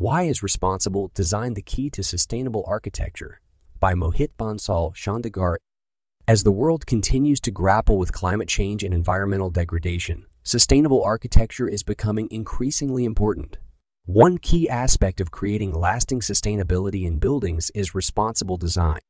Why is Responsible Design the Key to Sustainable Architecture? By Mohit Bansal Chandigarh. As the world continues to grapple with climate change and environmental degradation, sustainable architecture is becoming increasingly important. One key aspect of creating lasting sustainability in buildings is responsible design.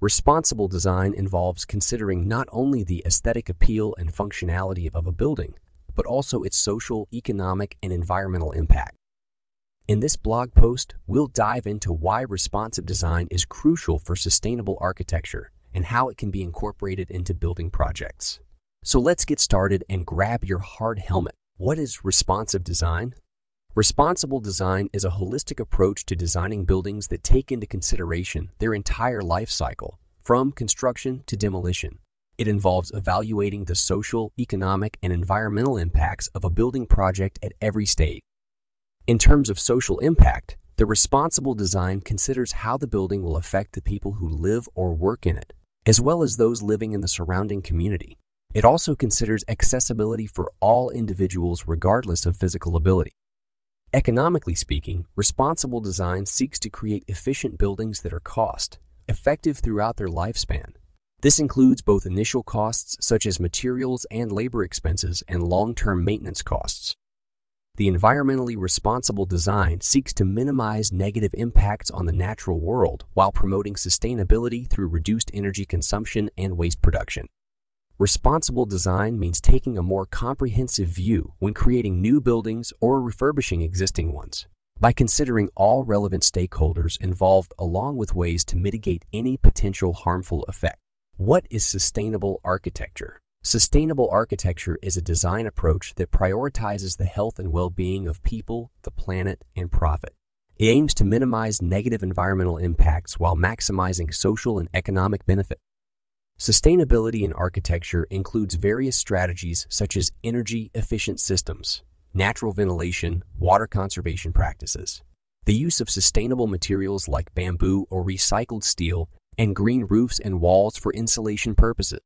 Responsible design involves considering not only the aesthetic appeal and functionality of a building, but also its social, economic, and environmental impact. In this blog post, we'll dive into why responsive design is crucial for sustainable architecture and how it can be incorporated into building projects. So let's get started and grab your hard helmet. What is responsive design? Responsible design is a holistic approach to designing buildings that take into consideration their entire life cycle, from construction to demolition. It involves evaluating the social, economic, and environmental impacts of a building project at every stage. In terms of social impact, the responsible design considers how the building will affect the people who live or work in it, as well as those living in the surrounding community. It also considers accessibility for all individuals regardless of physical ability. Economically speaking, responsible design seeks to create efficient buildings that are cost effective throughout their lifespan. This includes both initial costs such as materials and labor expenses and long-term maintenance costs. The environmentally responsible design seeks to minimize negative impacts on the natural world while promoting sustainability through reduced energy consumption and waste production. Responsible design means taking a more comprehensive view when creating new buildings or refurbishing existing ones by considering all relevant stakeholders involved along with ways to mitigate any potential harmful effect. What is sustainable architecture? Sustainable architecture is a design approach that prioritizes the health and well-being of people, the planet, and profit. It aims to minimize negative environmental impacts while maximizing social and economic benefit. Sustainability in architecture includes various strategies such as energy-efficient systems, natural ventilation, water conservation practices, the use of sustainable materials like bamboo or recycled steel, and green roofs and walls for insulation purposes.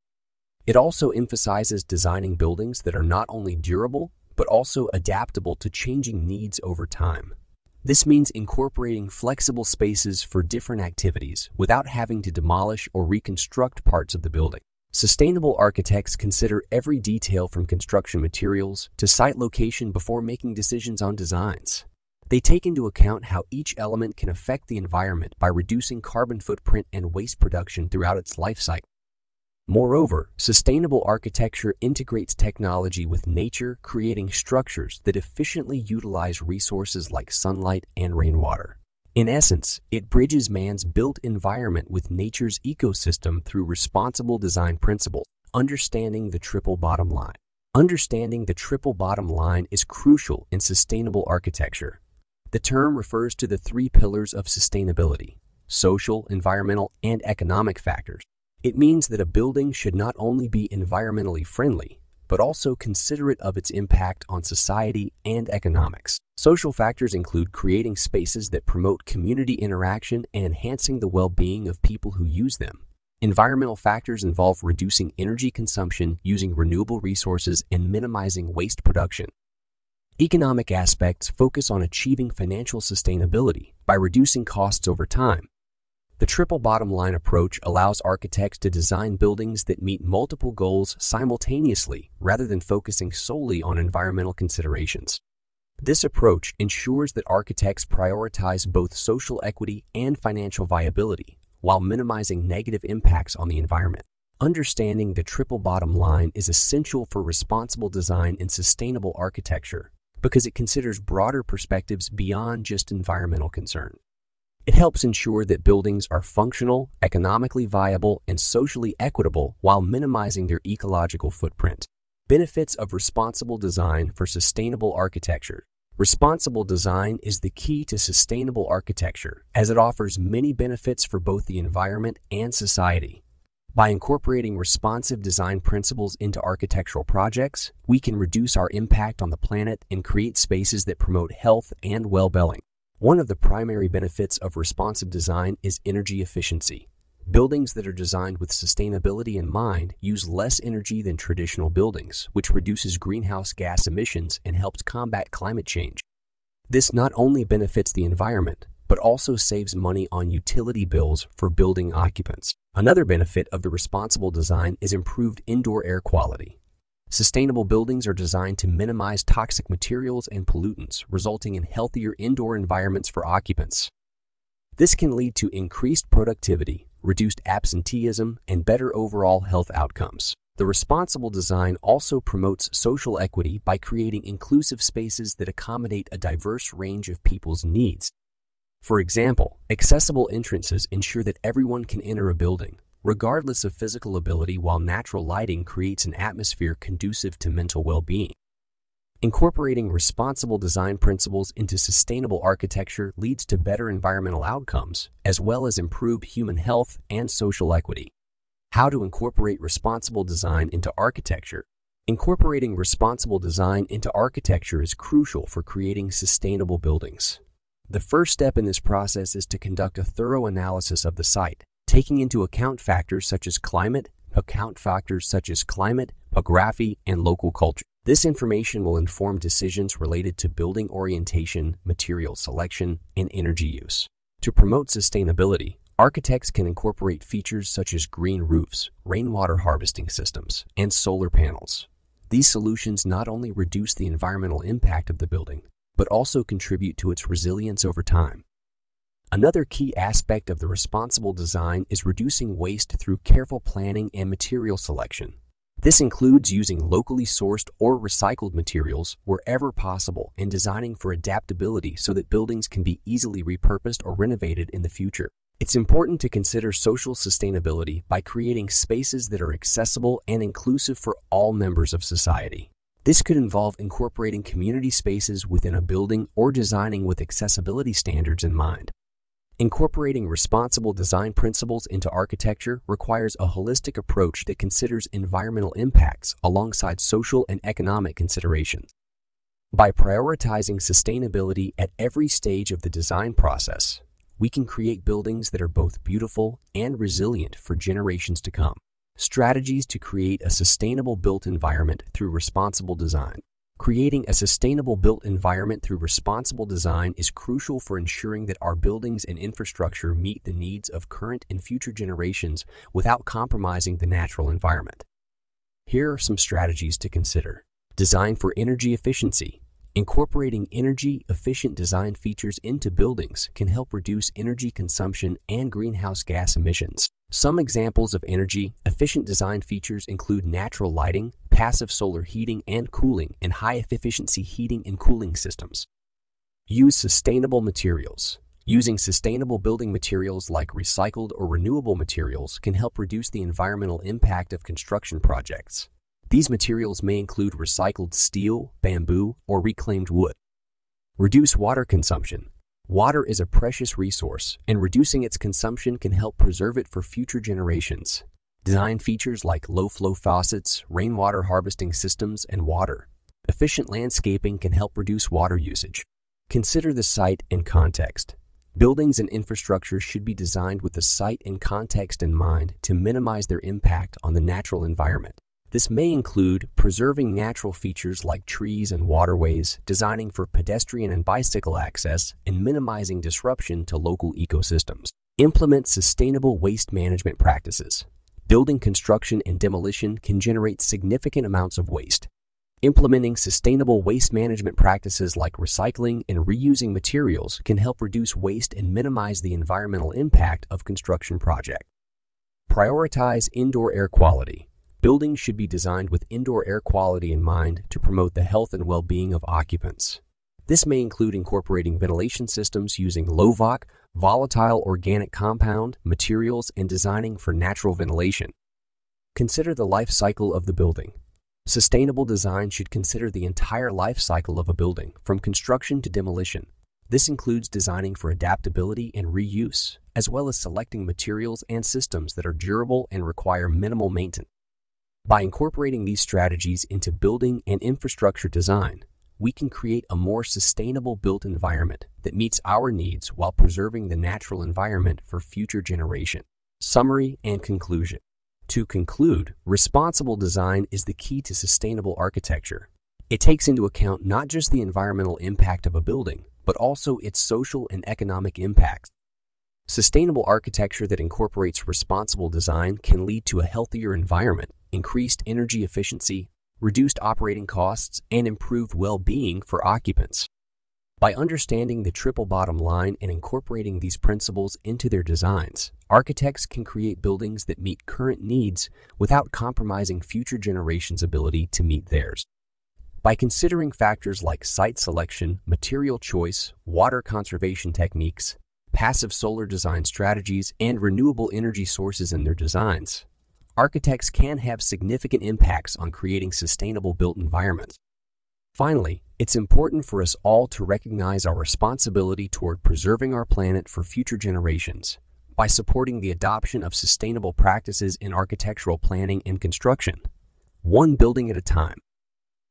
It also emphasizes designing buildings that are not only durable, but also adaptable to changing needs over time. This means incorporating flexible spaces for different activities without having to demolish or reconstruct parts of the building. Sustainable architects consider every detail from construction materials to site location before making decisions on designs. They take into account how each element can affect the environment by reducing carbon footprint and waste production throughout its life cycle. Moreover, sustainable architecture integrates technology with nature, creating structures that efficiently utilize resources like sunlight and rainwater. In essence, it bridges man's built environment with nature's ecosystem through responsible design principles, understanding the triple bottom line. Understanding the triple bottom line is crucial in sustainable architecture. The term refers to the three pillars of sustainability, social, environmental, and economic factors. It means that a building should not only be environmentally friendly, but also considerate of its impact on society and economics. Social factors include creating spaces that promote community interaction and enhancing the well-being of people who use them. Environmental factors involve reducing energy consumption using renewable resources and minimizing waste production. Economic aspects focus on achieving financial sustainability by reducing costs over time the triple bottom line approach allows architects to design buildings that meet multiple goals simultaneously rather than focusing solely on environmental considerations. This approach ensures that architects prioritize both social equity and financial viability while minimizing negative impacts on the environment. Understanding the triple bottom line is essential for responsible design and sustainable architecture because it considers broader perspectives beyond just environmental concerns. It helps ensure that buildings are functional, economically viable, and socially equitable while minimizing their ecological footprint. Benefits of responsible design for sustainable architecture. Responsible design is the key to sustainable architecture as it offers many benefits for both the environment and society. By incorporating responsive design principles into architectural projects, we can reduce our impact on the planet and create spaces that promote health and well-being. One of the primary benefits of responsive design is energy efficiency. Buildings that are designed with sustainability in mind use less energy than traditional buildings, which reduces greenhouse gas emissions and helps combat climate change. This not only benefits the environment, but also saves money on utility bills for building occupants. Another benefit of the responsible design is improved indoor air quality. Sustainable buildings are designed to minimize toxic materials and pollutants, resulting in healthier indoor environments for occupants. This can lead to increased productivity, reduced absenteeism, and better overall health outcomes. The responsible design also promotes social equity by creating inclusive spaces that accommodate a diverse range of people's needs. For example, accessible entrances ensure that everyone can enter a building, regardless of physical ability, while natural lighting creates an atmosphere conducive to mental well-being. Incorporating responsible design principles into sustainable architecture leads to better environmental outcomes, as well as improved human health and social equity. How to incorporate responsible design into architecture Incorporating responsible design into architecture is crucial for creating sustainable buildings. The first step in this process is to conduct a thorough analysis of the site, taking into account factors such as climate, account factors such as climate, topography, and local culture. This information will inform decisions related to building orientation, material selection, and energy use. To promote sustainability, architects can incorporate features such as green roofs, rainwater harvesting systems, and solar panels. These solutions not only reduce the environmental impact of the building, but also contribute to its resilience over time. Another key aspect of the responsible design is reducing waste through careful planning and material selection. This includes using locally sourced or recycled materials wherever possible and designing for adaptability so that buildings can be easily repurposed or renovated in the future. It's important to consider social sustainability by creating spaces that are accessible and inclusive for all members of society. This could involve incorporating community spaces within a building or designing with accessibility standards in mind. Incorporating responsible design principles into architecture requires a holistic approach that considers environmental impacts alongside social and economic considerations. By prioritizing sustainability at every stage of the design process, we can create buildings that are both beautiful and resilient for generations to come. Strategies to create a sustainable built environment through responsible design. Creating a sustainable built environment through responsible design is crucial for ensuring that our buildings and infrastructure meet the needs of current and future generations without compromising the natural environment. Here are some strategies to consider. Design for energy efficiency. Incorporating energy-efficient design features into buildings can help reduce energy consumption and greenhouse gas emissions. Some examples of energy-efficient design features include natural lighting, passive solar heating and cooling, and high-efficiency heating and cooling systems. Use sustainable materials. Using sustainable building materials like recycled or renewable materials can help reduce the environmental impact of construction projects. These materials may include recycled steel, bamboo, or reclaimed wood. Reduce water consumption. Water is a precious resource, and reducing its consumption can help preserve it for future generations. Design features like low-flow faucets, rainwater harvesting systems, and water. Efficient landscaping can help reduce water usage. Consider the site and context. Buildings and infrastructure should be designed with the site and context in mind to minimize their impact on the natural environment. This may include preserving natural features like trees and waterways, designing for pedestrian and bicycle access, and minimizing disruption to local ecosystems. Implement sustainable waste management practices. Building construction and demolition can generate significant amounts of waste. Implementing sustainable waste management practices like recycling and reusing materials can help reduce waste and minimize the environmental impact of construction projects. Prioritize indoor air quality. Buildings should be designed with indoor air quality in mind to promote the health and well-being of occupants. This may include incorporating ventilation systems using low-VOC, volatile organic compound, materials, and designing for natural ventilation. Consider the life cycle of the building. Sustainable design should consider the entire life cycle of a building, from construction to demolition. This includes designing for adaptability and reuse, as well as selecting materials and systems that are durable and require minimal maintenance. By incorporating these strategies into building and infrastructure design, we can create a more sustainable built environment that meets our needs while preserving the natural environment for future generations. Summary and conclusion. To conclude, responsible design is the key to sustainable architecture. It takes into account not just the environmental impact of a building, but also its social and economic impacts. Sustainable architecture that incorporates responsible design can lead to a healthier environment, increased energy efficiency, reduced operating costs, and improved well-being for occupants. By understanding the triple bottom line and incorporating these principles into their designs, architects can create buildings that meet current needs without compromising future generations' ability to meet theirs. By considering factors like site selection, material choice, water conservation techniques, passive solar design strategies, and renewable energy sources in their designs, architects can have significant impacts on creating sustainable built environments. Finally, it's important for us all to recognize our responsibility toward preserving our planet for future generations by supporting the adoption of sustainable practices in architectural planning and construction, one building at a time.